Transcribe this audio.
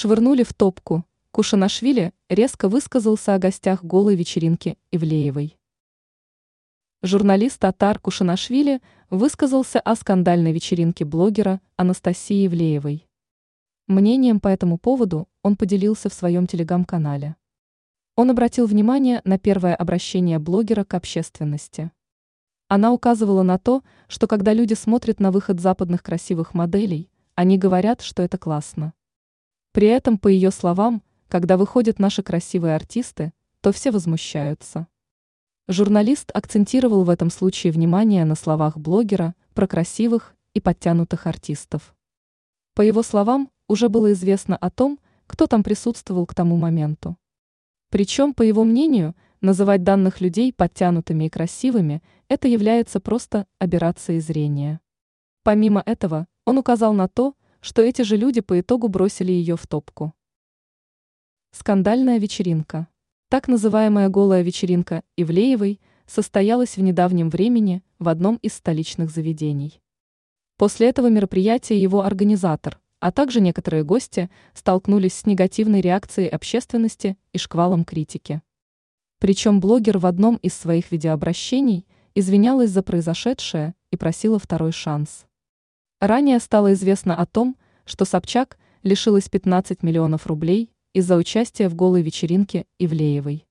Швырнули в топку. Кушанашвили резко высказался о гостях голой вечеринки Ивлеевой. Журналист Татар Кушанашвили высказался о скандальной вечеринке блогера Анастасии Ивлеевой. Мнением по этому поводу он поделился в своем телеграм-канале. Он обратил внимание на первое обращение блогера к общественности. Она указывала на то, что когда люди смотрят на выход западных красивых моделей, они говорят, что это классно. При этом, по ее словам, когда выходят наши красивые артисты, то все возмущаются. Журналист акцентировал в этом случае внимание на словах блогера про красивых и подтянутых артистов. По его словам, уже было известно о том, кто там присутствовал к тому моменту. Причем, по его мнению, называть данных людей подтянутыми и красивыми – это является просто аберрацией зрения. Помимо этого, он указал на то, что эти же люди по итогу бросили ее в топку. Скандальная вечеринка. Так называемая голая вечеринка Ивлеевой состоялась в недавнем времени в одном из столичных заведений. После этого мероприятия его организатор, а также некоторые гости столкнулись с негативной реакцией общественности и шквалом критики. Причем блогер в одном из своих видеообращений извинялась за произошедшее и просила второй шанс. Ранее стало известно о том, что Собчак лишилась 15 миллионов рублей из-за участия в голой вечеринке Ивлеевой.